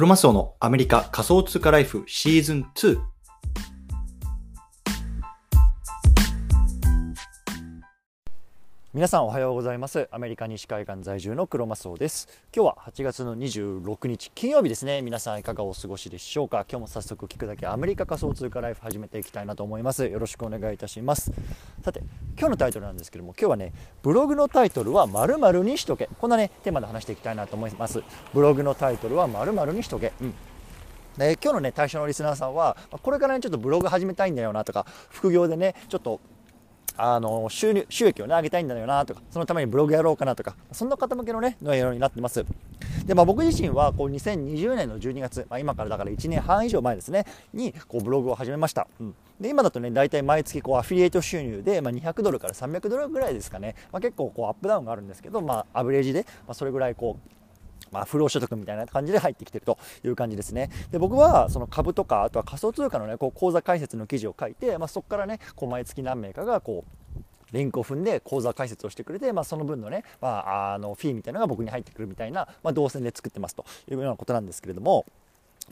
クロマスオのアメリカ仮想通貨ライフシーズン2。皆さんおはようございます。アメリカ西海岸在住のクロマスオです。今日は8月の26日金曜日ですね。皆さんいかがお過ごしでしょうか？今日も早速聞くだけアメリカ仮想通貨ライフ始めていきたいなと思います。よろしくお願いいたします。さて今日のタイトルなんですけども今日はねブログのタイトルは〇〇にしとけ。こんなねテーマで話していきたいなと思います。ブログのタイトルは〇〇にしとけ。うん。で今日のね対象のリスナーさんはこれからねちょっとブログ始めたいんだよなとか副業でねちょっとあの収入収益を、ね、上げたいんだよなとかそのためにブログやろうかなとかそんな方向けのね内容になってます。で、まあ、僕自身はこう2020年の12月、まあ、今からだから1年半以上前ですねにこうブログを始めました、うん、で今だとね大体毎月こうアフィリエイト収入で、まあ、200ドルから300ドルぐらいですかね、まあ、結構こうアップダウンがあるんですけど、まあ、アベレージで、まあ、それぐらいこうまあ、不労所得みたいな感じで入ってきてるという感じですね。で僕はその株とかあとは仮想通貨のねこう口座開設の記事を書いて、まあ、そこからねこう毎月何名かがこうリンクを踏んで口座開設をしてくれて、まあ、その分のね、まあ、あのフィーみたいなのが僕に入ってくるみたいな、まあ、動線で作ってますというようなことなんですけれども。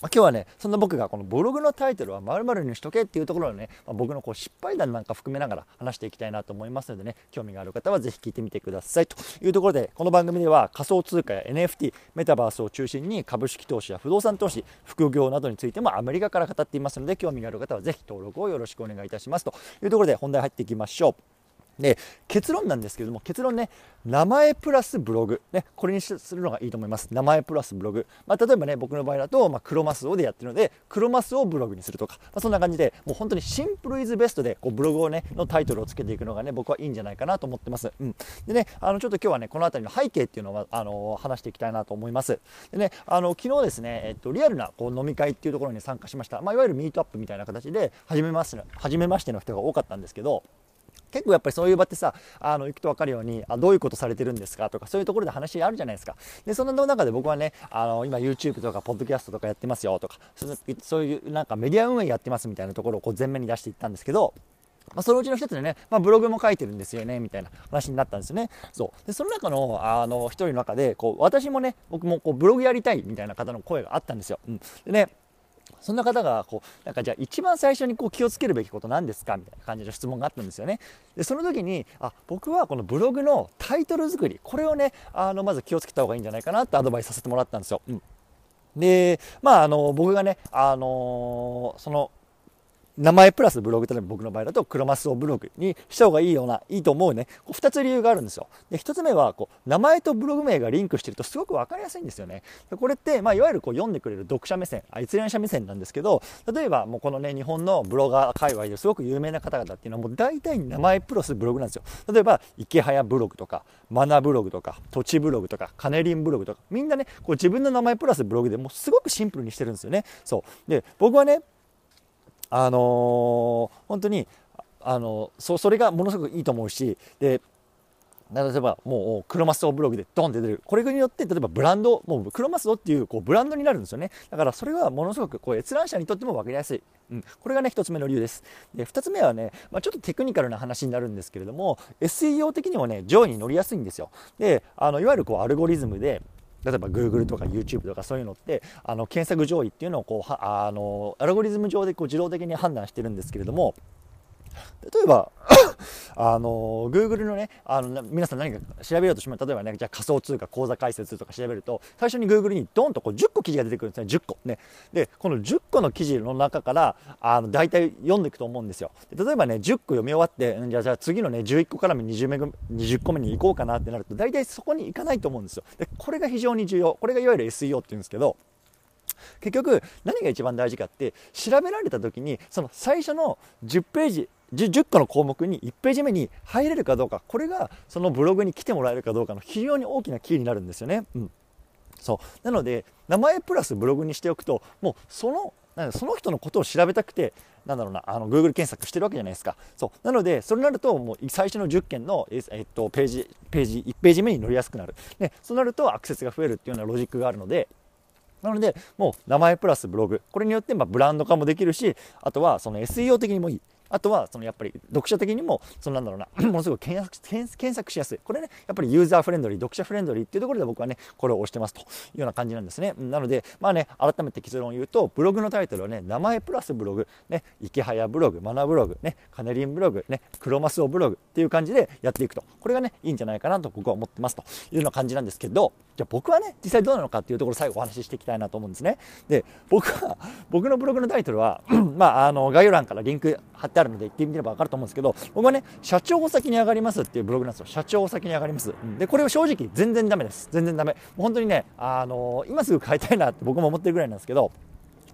まあ、今日はねそんな僕がこのブログのタイトルは〇〇にしとけっていうところをね、まあ、僕のこう失敗談なんか含めながら話していきたいなと思いますのでね興味がある方はぜひ聞いてみてくださいというところでこの番組では仮想通貨や NFT メタバースを中心に株式投資や不動産投資副業などについてもアメリカから語っていますので興味がある方はぜひ登録をよろしくお願いいたしますというところで本題入っていきましょう。で結論なんですけれども結論ね名前プラスブログ、ね、これにするのがいいと思います。名前プラスブログ、まあ、例えばね僕の場合だと、まあ、クロマスオでやってるのでクロマスをブログにするとか、まあ、そんな感じでもう本当にシンプルイズベストでこうブログをねのタイトルをつけていくのがね僕はいいんじゃないかなと思ってます、うん、でねあのちょっと今日はねこの辺りの背景っていうのはあの話していきたいなと思います。でねあの昨日ですね、えっと、リアルなこう飲み会っていうところに参加しました、まあ、いわゆるミートアップみたいな形で初めまして初めましての人が多かったんですけど結構やっぱりそういう場ってさあの行くと分かるようにあどういうことされてるんですかとかそういうところで話あるじゃないですかでそんな中で僕はねあの今 YouTube とかポッドキャストとかやってますよとかそういうなんかメディア運営やってますみたいなところをこう前面に出していったんですけどまあ、そのうちの一つでね、まあ、ブログも書いてるんですよねみたいな話になったんですよね。そうでその中のあの一人の中でこう私もね僕もこうブログやりたいみたいな方の声があったんですよ。うん、でねそんな方がこうなんかじゃあ一番最初にこう気をつけるべきことなんですかみたいな感じの質問があったんですよね。でその時にあ僕はこのブログのタイトル作りこれをねあのまず気をつけた方がいいんじゃないかなってアドバイスさせてもらったんですよ。うん、でまああの僕がねあのその名前プラスブログ、例えば僕の場合だと、クロマスオブログにした方がいいような、いいと思うね、こう2つ理由があるんですよ。で、1つ目は、こう、名前とブログ名がリンクしてるとすごく分かりやすいんですよね。これって、まあ、いわゆるこう読んでくれる読者目線、あ閲覧者目線なんですけど、例えばもうこのね、日本のブロガー界隈ですごく有名な方々っていうのはもう大体名前プラスブログなんですよ。例えば、池早ブログとか、マナブログとか、土地ブログとか、カネリンブログとか、みんなね、こう自分の名前プラスブログでもうすごくシンプルにしてるんですよね。そう。で、僕はね、あのー、本当にあのそそれがものすごくいいと思うしで例えばもうクロマスオブログでドンって出る。これによって例えばブランドもうクロマスオっていうこうブランドになるんですよね。だからそれはものすごくこう閲覧者にとっても分かりやすい、うん、これがね1つ目の理由です。で2つ目はね、まあ、ちょっとテクニカルな話になるんですけれども SEO 的にもね上位に乗りやすいんですよ。であのいわゆるこうアルゴリズムで例えば Google とか YouTube とかそういうのってあの検索上位っていうのをこうあのアルゴリズム上でこう自動的に判断してるんですけれども例えばあの Google のねあの皆さん何か調べようとします例えばねじゃあ仮想通貨口座開設とか調べると最初に Google にドンとこう10個記事が出てくるんですね10個。ね。でこの10個の記事の中からあの大体読んでいくと思うんですよ。例えばね10個読み終わってじゃあじゃあ次のね11個からも 20, 目20個目に行こうかなってなると大体そこに行かないと思うんですよ。でこれが非常に重要。これがいわゆる SEO っていうんですけど結局何が一番大事かって調べられた時にその最初の10ページ 10, 個の項目に1ページ目に入れるかどうか。これがそのブログに来てもらえるかどうかの非常に大きなキーになるんですよね。うん、そう。なので名前プラスブログにしておくともうそのその人のことを調べたくてなんだろうなあの Google 検索してるわけじゃないですか。そう。なのでそれになるともう最初の10件の、えっと、ページページ1ページ目に乗りやすくなる。でそうなるとアクセスが増えるっていうようなロジックがあるのでなのでもう名前プラスブログ。これによってまブランド化もできるしあとはその SEO 的にもいい。あとはそのやっぱり読者的にもそのなんだろうな ものすごく検索検索しやすい。これねやっぱりユーザーフレンドリー読者フレンドリーっていうところで僕はねこれを押してますというような感じなんですね。なのでまあね改めて結論を言うとブログのタイトルはね名前プラスブログね池早ブログマナブログねカネリンブログねクロマスオブログっていう感じでやっていくと。これがねいいんじゃないかなと僕は思ってますというような感じなんですけどじゃ僕はね実際どうなのかっていうところを最後お話ししていきたいなと思うんですね。で僕は 僕のブログのタイトルは まああの概要欄からリンク貼ってあるので行ってみれば分かると思うんですけど僕はね社長お先に上がりますっていうブログなんですよ。社長お先に上がります、でこれを正直全然ダメです。全然ダメ。本当にねあの今すぐ変えたいなって僕も思ってるぐらいなんですけど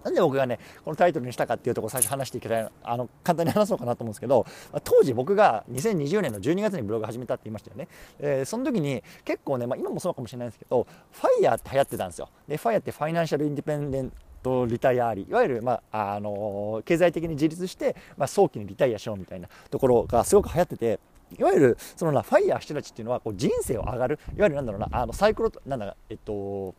なんで僕がね、このタイトルにしたかっていうところ最初話していきたい、あの、簡単に話そうかなと思うんですけど、当時僕が2020年の12月にブログ始めたって言いましたよね。えー、その時に結構ね、まあ、今もそうかもしれないんですけど、FIRE って流行ってたんですよ。で、 FIRE って Financial Independent Retire Early いわゆる、まあ、あの経済的に自立して、まあ、早期にリタイアしようみたいなところがすごく流行ってていわゆるそのな FIRE してる人たちっていうのはこう人生を上がるいわゆるなんだろうなあのサイクロなんだえっと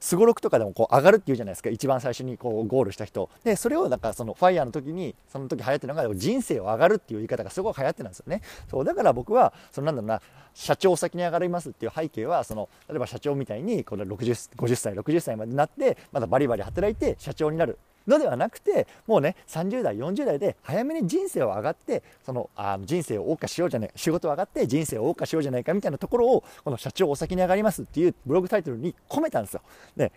すごろくとかでもこう上がるっていうじゃないですか。一番最初にこうゴールした人。でそれをなんかその FIRE の時にその時流行ってるのが人生を上がるっていう言い方がすごく流行ってたんですよね。そうだから僕はそのなんだろうな社長先に上がりますっていう背景はその例えば社長みたいにこの60 50歳60歳までなってまだバリバリ働いて社長になる。のではなくてもうね30代40代で早めに人生を上がってそのあ人生を謳歌しようじゃない仕事を上がって人生を謳歌しようじゃないかみたいなところをこの社長お先に上がりますっていうブログタイトルに込めたんですよ。で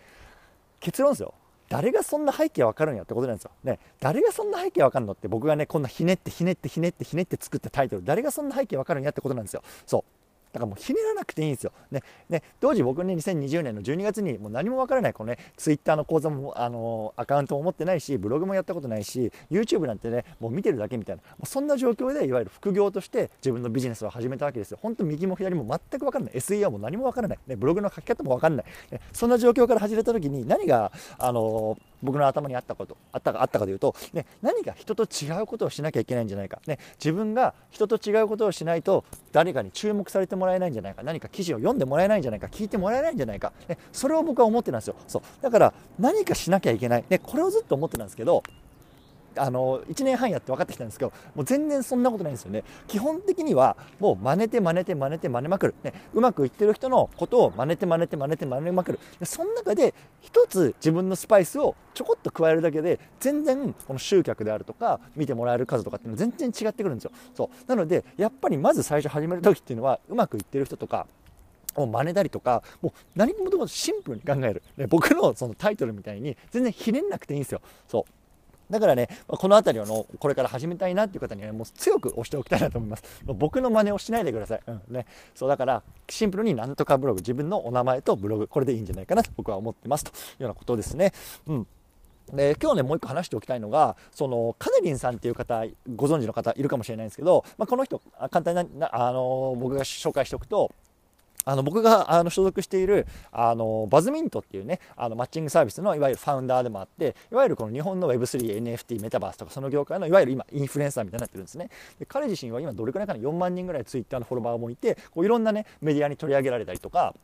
結論ですよ誰がそんな背景わかるんやってことなんですよ。ね、誰がそんな背景わかるのって僕がねこんなひねってひねってひねってひねって作ったタイトル誰がそんな背景わかるんやってことなんですよ。そうだからもうひねらなくていいんですよ。ね、ね当時僕ね、2020年の12月にもう何もわからない、このね、ツイッターの口座も、あのアカウントも持ってないし、ブログもやったことないし、YouTube なんてね、もう見てるだけみたいな、もうそんな状況で、いわゆる副業として自分のビジネスを始めたわけですよ。本当右も左も全くわからない。SEO も何もわからない。ね、ブログの書き方もわからない、ね。そんな状況から始めた時に何が、あの僕の頭にあったことあったかあったかというと、ね、何か人と違うことをしなきゃいけないんじゃないか、ね、自分が人と違うことをしないと誰かに注目されてもらえないんじゃないか。何か記事を読んでもらえないんじゃないか。聞いてもらえないんじゃないか、ね、それを僕は思ってたんですよ。そう。だから何かしなきゃいけない、ね、これをずっと思ってたんですけどあの1年半やって分かってきたんですけどもう全然そんなことないんですよね。基本的にはもう真似て真似て真似て真似まくる、ね、うまくいってる人のことを真似て真似て真似て真似まくる。でその中で一つ自分のスパイスをちょこっと加えるだけで全然この集客であるとか見てもらえる数とかっていうのは全然違ってくるんですよ。そう。なのでやっぱりまず最初始める時っていうのはうまくいってる人とかを真似たりとかもう何もともとシンプルに考える、ね、僕のそのタイトルみたいに全然ひねんなくていいんですよ。そう。だからね、この辺りのこれから始めたいなっていう方にはもう強く押しておきたいなと思います。僕の真似をしないでください。うんね、そうだからシンプルになんとかブログ、自分のお名前とブログ、これでいいんじゃないかなと僕は思ってますというようなことですね。うんで今日ねもう一個話しておきたいのがそのカネリンさんっていう方ご存知の方いるかもしれないんですけど、まあ、この人簡単なあの僕が紹介しておくとあの僕があの所属しているあのバズミントっていうねあのマッチングサービスのいわゆるファウンダーでもあっていわゆるこの日本の Web3、NFT、メタバースとかその業界のいわゆる今インフルエンサーみたいになってるんですね。で彼自身は今どれくらいかな4万人ぐらいツイッターのフォロワーもいてこういろんなねメディアに取り上げられたりとか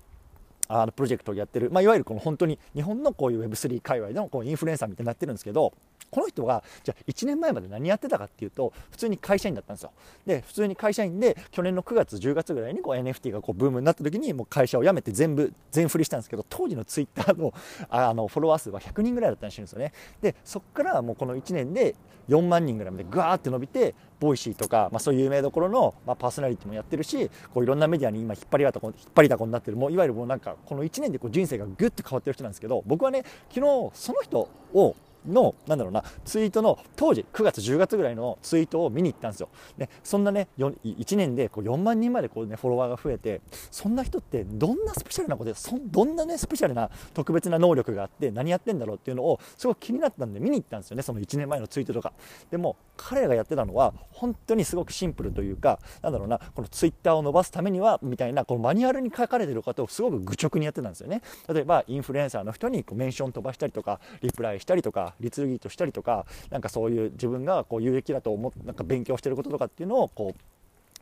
あのプロジェクトをやってる、まあ、いわゆるこの本当に日本のこういう Web3 界隈でのこうインフルエンサーみたいになってるんですけどこの人がじゃあ1年前まで何やってたかっていうと普通に会社員だったんですよ。で普通に会社員で去年の9月10月ぐらいにこう NFT がこうブームになった時にもう会社を辞めて全部全振りしたんですけど当時のツイッターのあのフォロワー数は100人ぐらいだったらしいんですよね。でそこからもうこの1年で4万人ぐらいまでガーって伸びて Voicy とか、まあ、そういう有名どころの、まあ、パーソナリティもやってるしこういろんなメディアに今引っ張りだこ引っ張りだこになってる。もういわゆるもうなんかこの1年でこう人生がぐっと変わってる人なんですけど僕はね昨日その人をのなんだろうなツイートの当時9月10月ぐらいのツイートを見に行ったんですよ。ね、そんなね1年でこう4万人までこう、ね、フォロワーが増えてそんな人ってどんなスペシャルなことでそどんなねスペシャルな特別な能力があって何やってんだろうっていうのをすごく気になったんで見に行ったんですよねその1年前のツイートとか。でも彼らがやってたのは本当にすごくシンプルというかなんだろうなこのツイッターを伸ばすためにはみたいなこのマニュアルに書かれてることをすごく愚直にやってたんですよね。例えばインフルエンサーの人にこうメンション飛ばしたりとかリプライしたりとかリツイートしたりとかなんかそういう自分がこう有益だと思ってなんか勉強してることとかっていうのをこう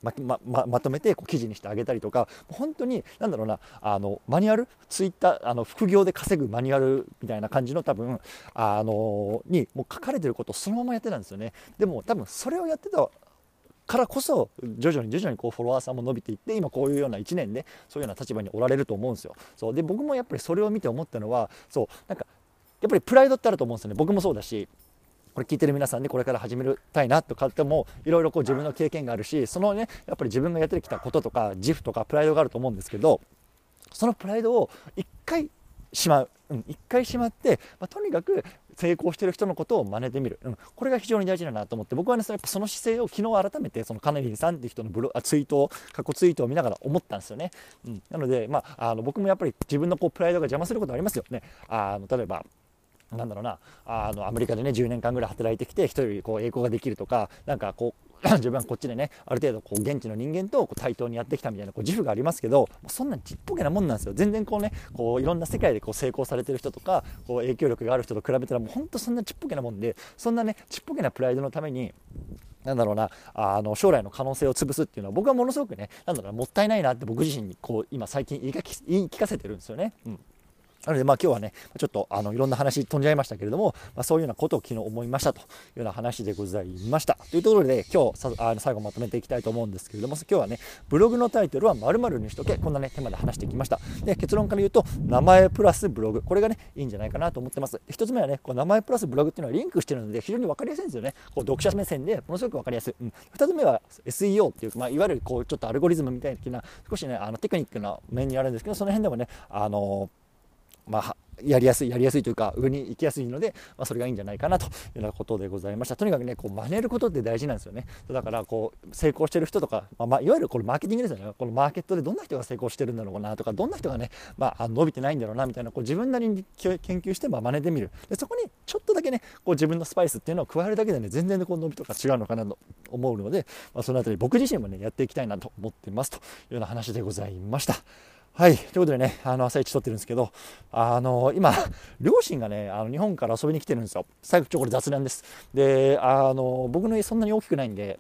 ままままとめてこう記事にしてあげたりとか本当に何だろうなあのマニュアル？ツイッターあの副業で稼ぐマニュアルみたいな感じの多分あのにもう書かれてることをそのままやってたんですよね。でも多分それをやってたからこそ徐々に徐々にこうフォロワーさんも伸びていって今こういうような1年でそういうような立場におられると思うんですよ。そう。で僕もやっぱりそれを見て思ったのはそう。なんかやっぱりプライドってあると思うんですよね。僕もそうだしこれ聞いてる皆さんでこれから始めたいなとかってもいろいろこう自分の経験があるしそのねやっぱり自分がやってきたこととか自負とかプライドがあると思うんですけどそのプライドを一回しまう、うん、一回しまって、まあ、とにかく成功してる人のことを真似てみる、うん、これが非常に大事だなと思って僕はねそやっぱその姿勢を昨日改めてそのカネリンさんっていう人のブロあツイートを過去ツイートを見ながら思ったんですよね、うん、なので、まあ、あの僕もやっぱり自分のこうプライドが邪魔することありますよね。あの例えばなんだろうなあのアメリカでね10年間ぐらい働いてきて人よりこう栄光ができるとかなんかこう 自分はこっちでねある程度こう現地の人間とこう対等にやってきたみたいなこう自負がありますけどそんなちっぽけなもんなんですよ全然こうねこういろんな世界でこう成功されてる人とかこう影響力がある人と比べたらもうほんとそんなちっぽけなもんでそんなねちっぽけなプライドのためになんだろうなあの将来の可能性を潰すっていうのは僕はものすごくねなんだろうなもったいないなって僕自身にこう今最近言い聞かせてるんですよね。うんなので、まあ、今日はね、ちょっとあのいろんな話飛んじゃいましたけれども、まあ、そういうようなことを昨日思いましたというような話でございました。というところで、今日さあの最後まとめていきたいと思うんですけれども、今日はね、ブログのタイトルは〇〇にしとけ、こんなね、テーマで話してきました。で、結論から言うと、名前プラスブログ、これがね、いいんじゃないかなと思ってます。1つ目はね、こう名前プラスブログっていうのはリンクしてるので、非常に分かりやすいんですよね。こう読者目線でものすごく分かりやすい。うん、2つ目は SEO っていう、まあ、いわゆるこうちょっとアルゴリズムみたいな、少しね、あのテクニックな面にあるんですけど、その辺でもね、あのまあ、やりやすい、やりやすいというか、上に行きやすいので、まあ、それがいいんじゃないかなというようなことでございました。とにかくね、こう真似ることって大事なんですよね。だから、こう、成功してる人とか、まあ、まあ、いわゆるこれマーケティングですよね。このマーケットでどんな人が成功してるんだろうなとか、どんな人がね、まあ、伸びてないんだろうなみたいな、こう自分なりに研究して、まあ、真似てみる。で、そこにちょっとだけね、こう自分のスパイスっていうのを加えるだけでね、全然こう伸びとか違うのかなと思うので、まあ、そのあたり僕自身もね、やっていきたいなと思ってますというような話でございました。はい。ということでね、あの、朝一撮ってるんですけど、あの、今、両親がね、あの、日本から遊びに来てるんですよ。最後、ちょ、これ雑談です。で、あの、僕の家そんなに大きくないんで、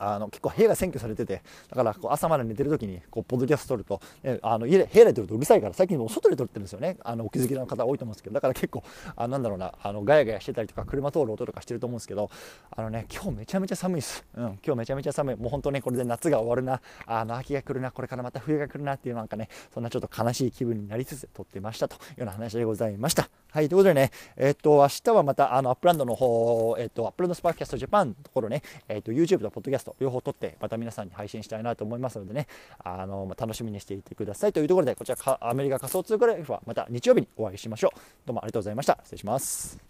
あの結構部屋が占拠されててだからこう朝まで寝てる時にこうポッドキャスト撮ると、ね、あの家で部屋で撮るとうるさいから最近も外で撮ってるんですよね。あのお気づきの方多いと思うんですけどだから結構あなんだろうなあのガヤガヤしてたりとか車通る音とかしてると思うんですけどあのね今日めちゃめちゃ寒いです、うん、今日めちゃめちゃ寒い。もう本当ねこれで夏が終わるな。あの秋が来るな。これからまた冬が来るなっていうなんかねそんなちょっと悲しい気分になりつつ撮ってましたというような話でございました。はい、ということでね、えっ、と、明日はまた、あの、アップランドの方、えっ、と、アップランドスパーキャストジャパンのところね、えっ、と、YouTube とポッドキャスト、両方撮って、また皆さんに配信したいなと思いますのでね、あの、まあ、楽しみにしていてくださいというところで、こちら、アメリカ仮想通貨ライフはまた日曜日にお会いしましょう。どうもありがとうございました。失礼します。